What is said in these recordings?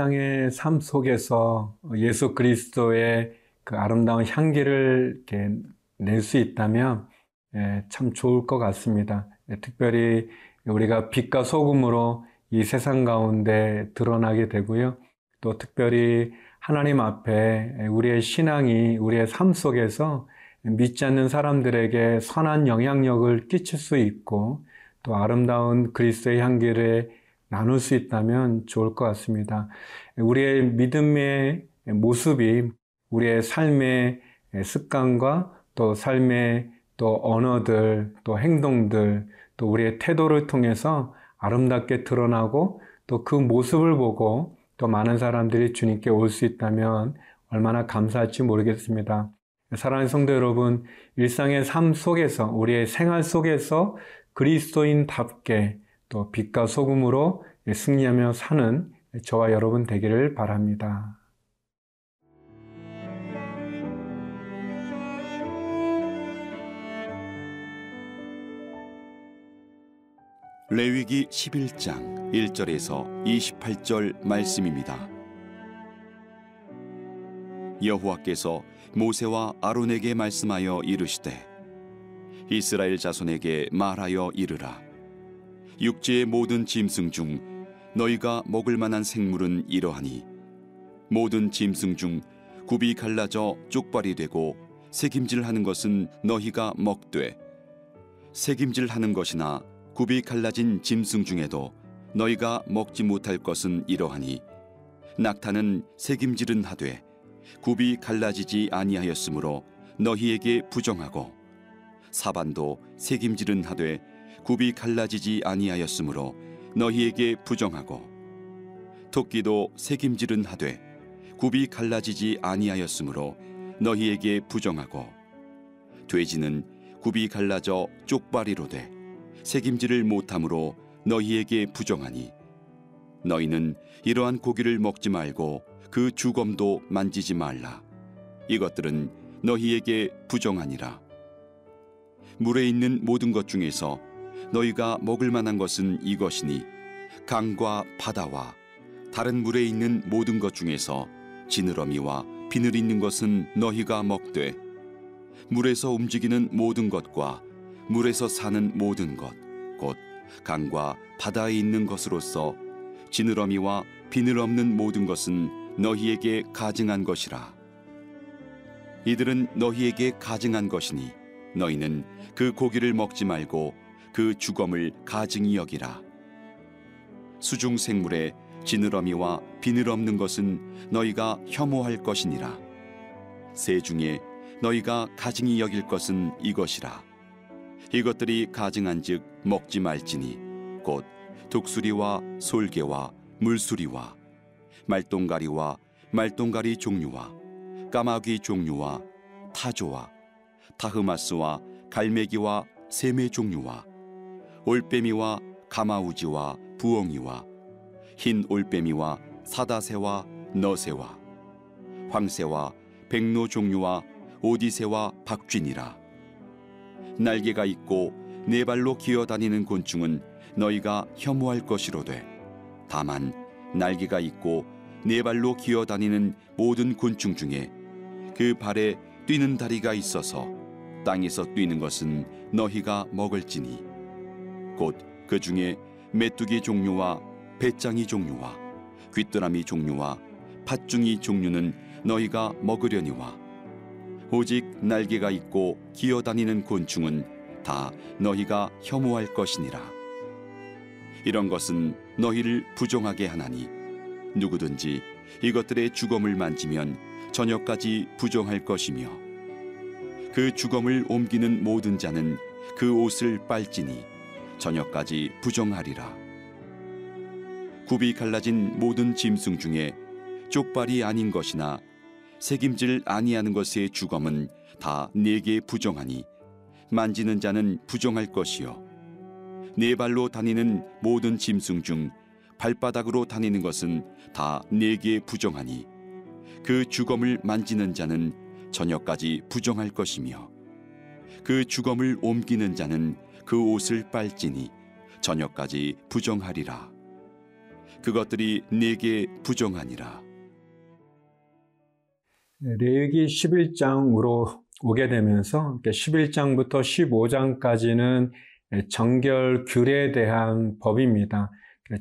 일상의 삶 속에서 예수 그리스도의 그 아름다운 향기를 낼 수 있다면 예, 참 좋을 것 같습니다. 예, 특별히 우리가 빛과 소금으로 이 세상 가운데 드러나게 되고요. 또 특별히 하나님 앞에 우리의 신앙이 우리의 삶 속에서 믿지 않는 사람들에게 선한 영향력을 끼칠 수 있고 또 아름다운 그리스도의 향기를 나눌 수 있다면 좋을 것 같습니다. 우리의 믿음의 모습이 우리의 삶의 습관과 또 삶의 또 언어들, 또 행동들, 또 우리의 태도를 통해서 아름답게 드러나고 또 그 모습을 보고 또 많은 사람들이 주님께 올 수 있다면 얼마나 감사할지 모르겠습니다. 사랑하는 성도 여러분, 일상의 삶 속에서, 우리의 생활 속에서 그리스도인답게 또 빛과 소금으로 승리하며 사는 저와 여러분 되기를 바랍니다. 레위기 11장 1절에서 28절 말씀입니다. 여호와께서 모세와 아론에게 말씀하여 이르시되 이스라엘 자손에게 말하여 이르라 육지의 모든 짐승 중 너희가 먹을 만한 생물은 이러하니 모든 짐승 중 굽이 갈라져 쪽발이 되고 새김질하는 것은 너희가 먹되 새김질하는 것이나 굽이 갈라진 짐승 중에도 너희가 먹지 못할 것은 이러하니 낙타는 새김질은 하되 굽이 갈라지지 아니하였으므로 너희에게 부정하고 사반도 새김질은 하되 굽이 갈라지지 아니하였으므로 너희에게 부정하고 토끼도 새김질은 하되 굽이 갈라지지 아니하였으므로 너희에게 부정하고 돼지는 굽이 갈라져 쪽발이로 돼 새김질을 못함으로 너희에게 부정하니 너희는 이러한 고기를 먹지 말고 그 주검도 만지지 말라. 이것들은 너희에게 부정하니라. 물에 있는 모든 것 중에서 너희가 먹을 만한 것은 이것이니 강과 바다와 다른 물에 있는 모든 것 중에서 지느러미와 비늘 있는 것은 너희가 먹되 물에서 움직이는 모든 것과 물에서 사는 모든 것 곧 강과 바다에 있는 것으로서 지느러미와 비늘 없는 모든 것은 너희에게 가증한 것이라. 이들은 너희에게 가증한 것이니 너희는 그 고기를 먹지 말고 그 주검을 가증히 여기라. 수중 생물에 지느러미와 비늘 없는 것은 너희가 혐오할 것이니라. 새 중에 너희가 가증히 여길 것은 이것이라. 이것들이 가증한즉 먹지 말지니 곧 독수리와 솔개와 물수리와 말똥가리와 말똥가리 종류와 까마귀 종류와 타조와 타흐마스와 갈매기와 세매 종류와 올빼미와 가마우지와 부엉이와 흰 올빼미와 사다새와 너새와 황새와 백로 종류와 오디새와 박쥐니라. 날개가 있고 네 발로 기어다니는 곤충은 너희가 혐오할 것이로되 다만 날개가 있고 네 발로 기어다니는 모든 곤충 중에 그 발에 뛰는 다리가 있어서 땅에서 뛰는 것은 너희가 먹을지니 곧 그 중에 메뚜기 종류와 배짱이 종류와 귀뚜라미 종류와 팥중이 종류는 너희가 먹으려니와. 오직 날개가 있고 기어다니는 곤충은 다 너희가 혐오할 것이니라. 이런 것은 너희를 부정하게 하나니 누구든지 이것들의 주검을 만지면 저녁까지 부정할 것이며 그 주검을 옮기는 모든 자는 그 옷을 빨지니 저녁까지 부정하리라. 굽이 갈라진 모든 짐승 중에 쪽발이 아닌 것이나 새김질 아니하는 것의 주검은 다 네게 부정하니 만지는 자는 부정할 것이요 네 발로 다니는 모든 짐승 중 발바닥으로 다니는 것은 다 네게 부정하니 그 주검을 만지는 자는 저녁까지 부정할 것이며 그 주검을 옮기는 자는 그 옷을 빨지니 저녁까지 부정하리라. 그것들이 네게 부정하니라. 네, 레위기 11장으로 오게 되면서 11장부터 15장까지는 정결 규례에 대한 법입니다.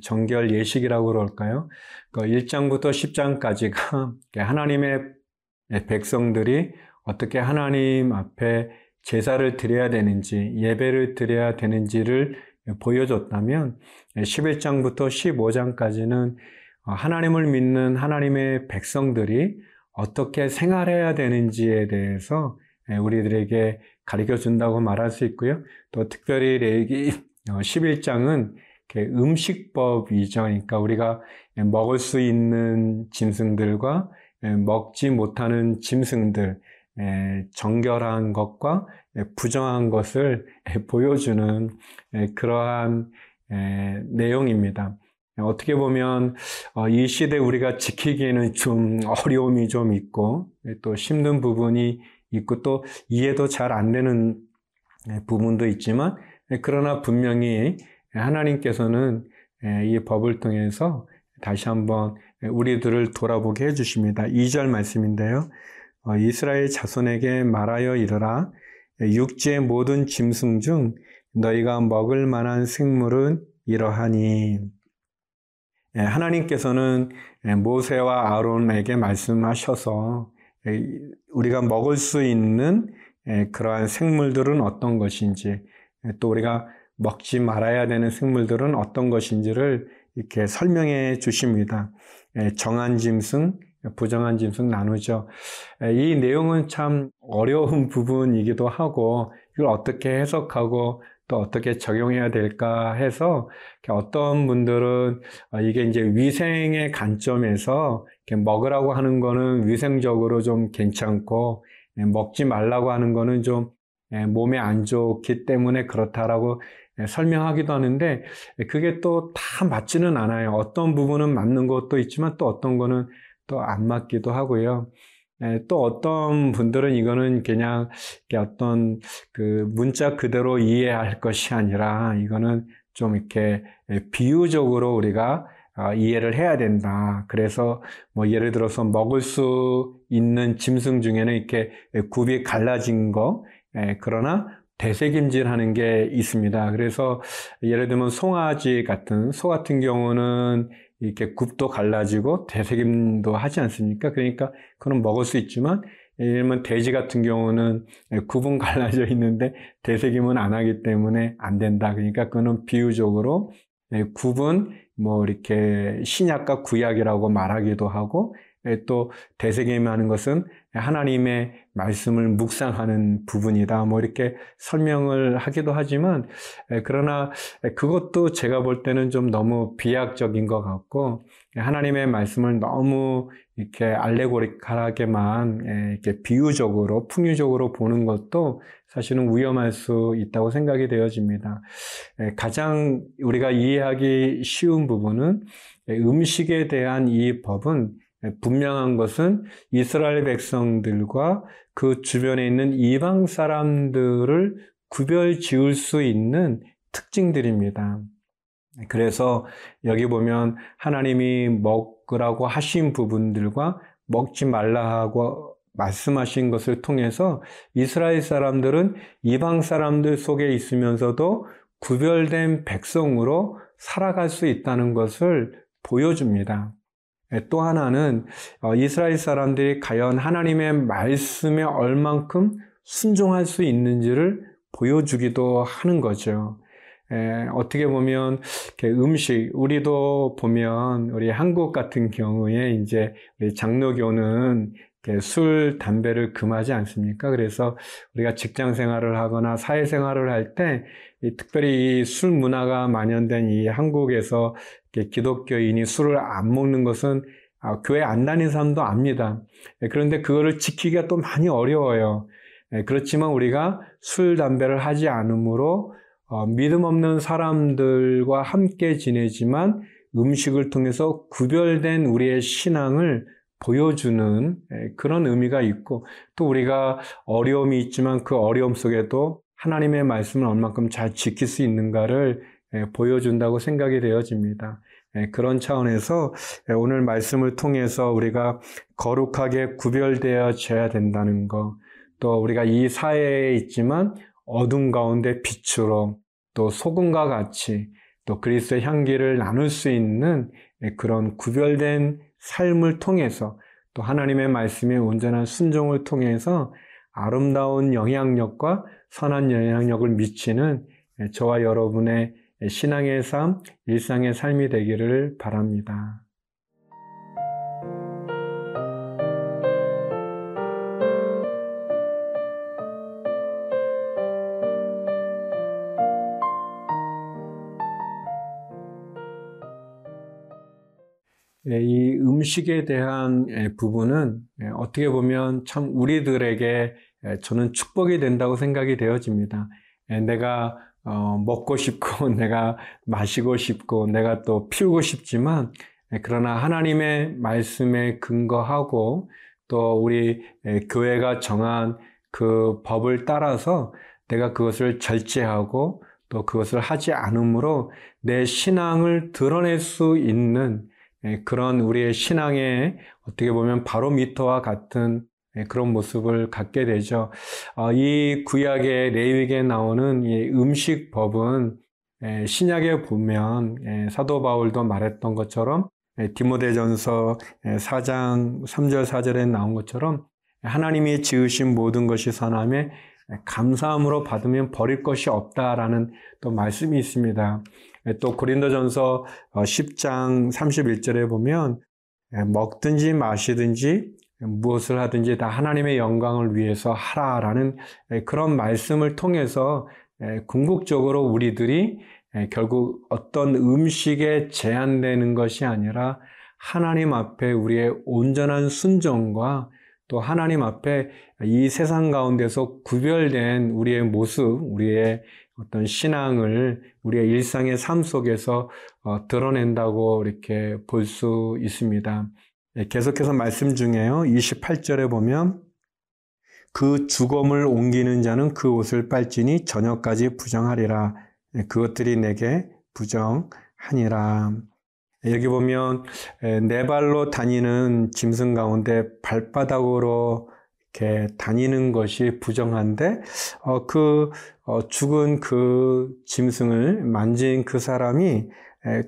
정결 예식이라고 그럴까요? 1장부터 그 10장까지가 하나님의 백성들이 어떻게 하나님 앞에 제사를 드려야 되는지, 예배를 드려야 되는지를 보여줬다면 11장부터 15장까지는 하나님을 믿는 하나님의 백성들이 어떻게 생활해야 되는지에 대해서 우리들에게 가르쳐 준다고 말할 수 있고요. 또 특별히 레기 11장은 음식법이죠. 그러니까 우리가 먹을 수 있는 짐승들과 먹지 못하는 짐승들, 정결한 것과 부정한 것을 보여주는 그러한 내용입니다. 어떻게 보면 어, 이 시대 우리가 지키기에는 좀 어려움이 좀 있고 또 힘든 부분이 있고 또 이해도 잘 안 되는 부분도 있지만 그러나 분명히 하나님께서는 이 법을 통해서 다시 한번 우리들을 돌아보게 해주십니다. 2절 말씀인데요. 어, 이스라엘 자손에게 말하여 이르라 육지의 모든 짐승 중 너희가 먹을 만한 생물은 이러하니 하나님께서는 모세와 아론에게 말씀하셔서 우리가 먹을 수 있는 그러한 생물들은 어떤 것인지 또 우리가 먹지 말아야 되는 생물들은 어떤 것인지를 이렇게 설명해 주십니다. 정한 짐승, 부정한 짐승 나누죠. 이 내용은 참 어려운 부분이기도 하고 이걸 어떻게 해석하고 또 어떻게 적용해야 될까 해서 어떤 분들은 어, 이게 이제 위생의 관점에서 먹으라고 하는 거는 위생적으로 좀 괜찮고 예, 먹지 말라고 하는 거는 좀 예, 몸에 안 좋기 때문에 그렇다라고 예, 설명하기도 하는데 그게 또 다 맞지는 않아요. 어떤 부분은 맞는 것도 있지만 또 어떤 거는 또 안 맞기도 하고요. 예, 또 어떤 분들은 이거는 그냥 어떤 그 문자 그대로 이해할 것이 아니라 이거는 좀 이렇게 비유적으로 우리가 어, 이해를 해야 된다. 그래서 뭐 예를 들어서 먹을 수 있는 짐승 중에는 이렇게 굽이 갈라진 거, 예, 그러나 대세김질하는 게 있습니다. 그래서 예를 들면 송아지 같은 소 같은 경우는 이렇게 굽도 갈라지고 대세김도 하지 않습니까? 그러니까 그건 먹을 수 있지만 예를 돼지 같은 경우는 굽은 갈라져 있는데 대세김은 안 하기 때문에 안 된다. 그러니까 그거는 비유적으로 굽은 뭐 이렇게 신약과 구약이라고 말하기도 하고 또 대세김 하는 것은 하나님의 말씀을 묵상하는 부분이다. 뭐 이렇게 설명을 하기도 하지만 그러나 그것도 제가 볼 때는 좀 너무 비약적인 것 같고 하나님의 말씀을 너무 이렇게 알레고리컬하게만 이렇게 비유적으로 풍유적으로 보는 것도 사실은 위험할 수 있다고 생각이 되어집니다. 가장 우리가 이해하기 쉬운 부분은 음식에 대한 이 법은 분명한 것은 이스라엘 백성들과 그 주변에 있는 이방 사람들을 구별 지을 수 있는 특징들입니다. 그래서 여기 보면 하나님이 먹으라고 하신 부분들과 먹지 말라 하고 말씀하신 것을 통해서 이스라엘 사람들은 이방 사람들 속에 있으면서도 구별된 백성으로 살아갈 수 있다는 것을 보여줍니다. 예, 또 하나는 어, 이스라엘 사람들이 과연 하나님의 말씀에 얼만큼 순종할 수 있는지를 보여주기도 하는 거죠. 예, 어떻게 보면 음식 우리도 보면 우리 한국 같은 경우에 이제 우리 장로교는 술, 담배를 금하지 않습니까? 그래서 우리가 직장 생활을 하거나 사회 생활을 할 때 특별히 술 문화가 만연된 이 한국에서 기독교인이 술을 안 먹는 것은 아, 교회 안 다니는 사람도 압니다. 예, 그런데 그거를 지키기가 또 많이 어려워요. 예, 그렇지만 우리가 술, 담배를 하지 않으므로 어, 믿음 없는 사람들과 함께 지내지만 음식을 통해서 구별된 우리의 신앙을 보여주는 예, 그런 의미가 있고 또 우리가 어려움이 있지만 그 어려움 속에도 하나님의 말씀을 얼만큼 잘 지킬 수 있는가를 보여준다고 생각이 되어집니다. 예, 그런 차원에서 예, 오늘 말씀을 통해서 우리가 거룩하게 구별되어져야 된다는 것, 또 우리가 이 사회에 있지만 어둠 가운데 빛으로 또 소금과 같이 또 그리스도의 향기를 나눌 수 있는 예, 그런 구별된 삶을 통해서 또 하나님의 말씀에 온전한 순종을 통해서 아름다운 영향력과 선한 영향력을 미치는 저와 여러분의 신앙의 삶, 일상의 삶이 되기를 바랍니다. 예, 이 음식에 대한 예, 부분은 예, 어떻게 보면 참 우리들에게 저는 축복이 된다고 생각이 되어집니다. 내가 어, 먹고 싶고 내가 마시고 싶고 내가 또 피우고 싶지만 그러나 하나님의 말씀에 근거하고 또 우리 교회가 정한 그 법을 따라서 내가 그것을 절제하고 또 그것을 하지 않으므로 내 신앙을 드러낼 수 있는 그런 우리의 신앙의 어떻게 보면 바로미터와 같은 예, 그런 모습을 갖게 되죠. 어, 이 구약의 레위기에 나오는 이 음식 법은 예, 신약에 보면 예, 사도 바울도 말했던 것처럼 디모데전서 4장 3절 4절에 나온 것처럼 하나님이 지으신 모든 것이 선함에 감사함으로 받으면 버릴 것이 없다라는 또 말씀이 있습니다. 또 고린도전서 10장 31절에 보면 먹든지 마시든지 무엇을 하든지 다 하나님의 영광을 위해서 하라라는 그런 말씀을 통해서 궁극적으로 우리들이 결국 어떤 음식에 제한되는 것이 아니라 하나님 앞에 우리의 온전한 순종과 또 하나님 앞에 이 세상 가운데서 구별된 우리의 모습, 우리의 어떤 신앙을 우리의 일상의 삶 속에서 어, 드러낸다고 이렇게 볼 수 있습니다. 예, 계속해서 말씀 중에요. 28절에 보면 그 주검을 옮기는 자는 그 옷을 빨지니 저녁까지 부정하리라. 예, 그것들이 내게 부정하니라. 예, 여기 보면 네 발로 다니는 짐승 가운데 발바닥으로 이렇게 다니는 것이 부정한데 어, 그 어, 죽은 그 짐승을 만진 그 사람이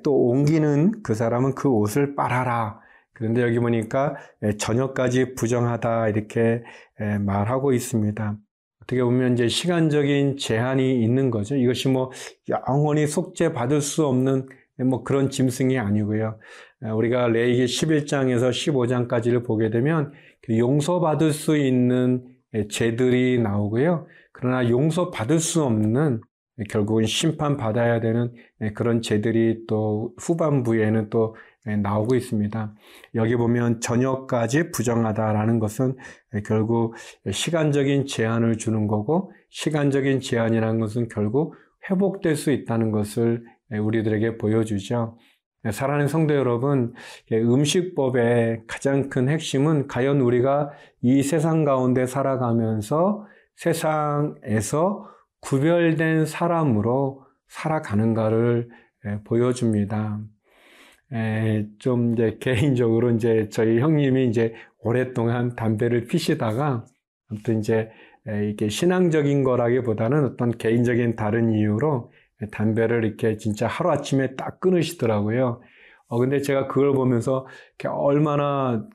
또 옮기는 그 사람은 그 옷을 빨아라. 그런데 여기 보니까 저녁까지 부정하다 이렇게 말하고 있습니다. 어떻게 보면 이제 시간적인 제한이 있는 거죠. 이것이 뭐 영원히 속죄 받을 수 없는 뭐 그런 짐승이 아니고요. 우리가 레이기 11장에서 15장까지를 보게 되면 그 용서받을 수 있는 죄들이 나오고요. 그러나 용서받을 수 없는 결국은 심판받아야 되는 그런 죄들이 또 후반부에는 또 예, 나오고 있습니다. 여기 보면 저녁까지 부정하다라는 것은 결국 시간적인 제한을 주는 거고 시간적인 제한이라는 것은 결국 회복될 수 있다는 것을 우리들에게 보여주죠. 사랑하는 성도 여러분, 음식법의 가장 큰 핵심은 과연 우리가 이 세상 가운데 살아가면서 세상에서 구별된 사람으로 살아가는가를 보여줍니다. 에, 좀 이제 개인적으로 이제 저희 형님이 이제 오랫동안 담배를 피시다가 아무튼 이제 이게 신앙적인 거라기보다는 어떤 개인적인 다른 이유로 담배를 이렇게 진짜 하루아침에 딱 끊으시더라고요. 어, 근데 제가 그걸 보면서 얼마나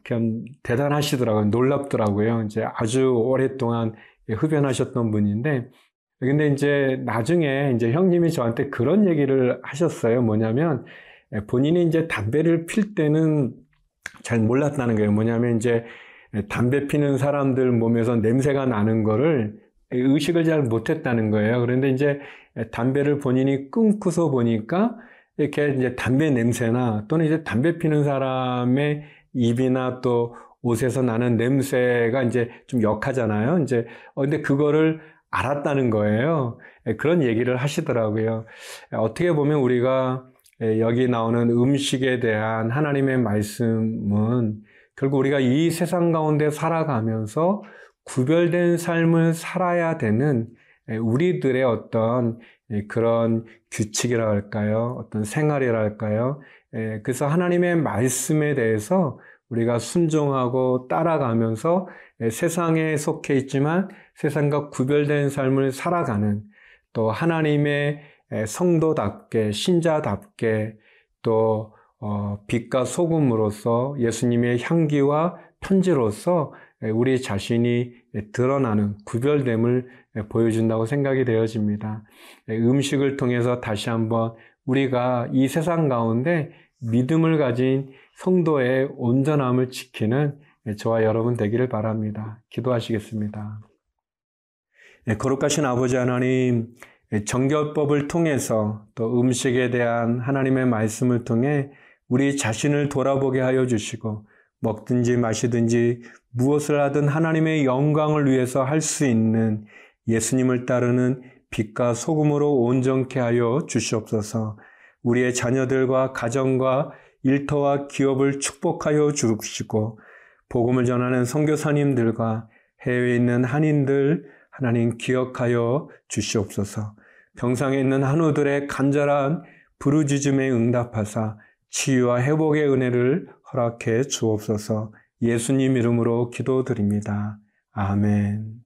대단하시더라고요. 놀랍더라고요. 이제 아주 오랫동안 흡연하셨던 분인데, 근데 이제 나중에 이제 형님이 저한테 그런 얘기를 하셨어요. 뭐냐면, 예, 본인이 이제 담배를 필 때는 잘 몰랐다는 거예요. 뭐냐면 이제 담배 피는 사람들 몸에서 냄새가 나는 거를 의식을 잘 못했다는 거예요. 그런데 이제 담배를 본인이 끊고서 보니까 이렇게 이제 담배 냄새나 또는 이제 담배 피는 사람의 입이나 또 옷에서 나는 냄새가 이제 좀 역하잖아요. 이제 어 근데 그거를 알았다는 거예요. 예, 그런 얘기를 하시더라고요. 어떻게 보면 우리가 예, 여기 나오는 음식에 대한 하나님의 말씀은 결국 우리가 이 세상 가운데 살아가면서 구별된 삶을 살아야 되는 예, 우리들의 어떤 그런 규칙이라 할까요? 어떤 생활이라 할까요? 그래서 하나님의 말씀에 대해서 우리가 순종하고 따라가면서 세상에 속해 있지만 세상과 구별된 삶을 살아가는 또 하나님의 성도답게 신자답게 또 어, 빛과 소금으로서 예수님의 향기와 편지로서 우리 자신이 드러나는 구별됨을 보여준다고 생각이 되어집니다. 음식을 통해서 다시 한번 우리가 이 세상 가운데 믿음을 가진 성도의 온전함을 지키는 저와 여러분 되기를 바랍니다. 기도하시겠습니다. 거룩하신 아버지 하나님, 정결법을 통해서 또 음식에 대한 하나님의 말씀을 통해 우리 자신을 돌아보게 하여 주시고 먹든지 마시든지 무엇을 하든 하나님의 영광을 위해서 할 수 있는 예수님을 따르는 빛과 소금으로 온전케 하여 주시옵소서. 우리의 자녀들과 가정과 일터와 기업을 축복하여 주시고 복음을 전하는 선교사님들과 해외에 있는 한인들 하나님 기억하여 주시옵소서. 병상에 있는 한우들의 간절한 부르짖음에 응답하사 치유와 회복의 은혜를 허락해 주옵소서. 예수님 이름으로 기도드립니다. 아멘.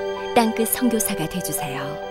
땅끝 성교사가 되주세요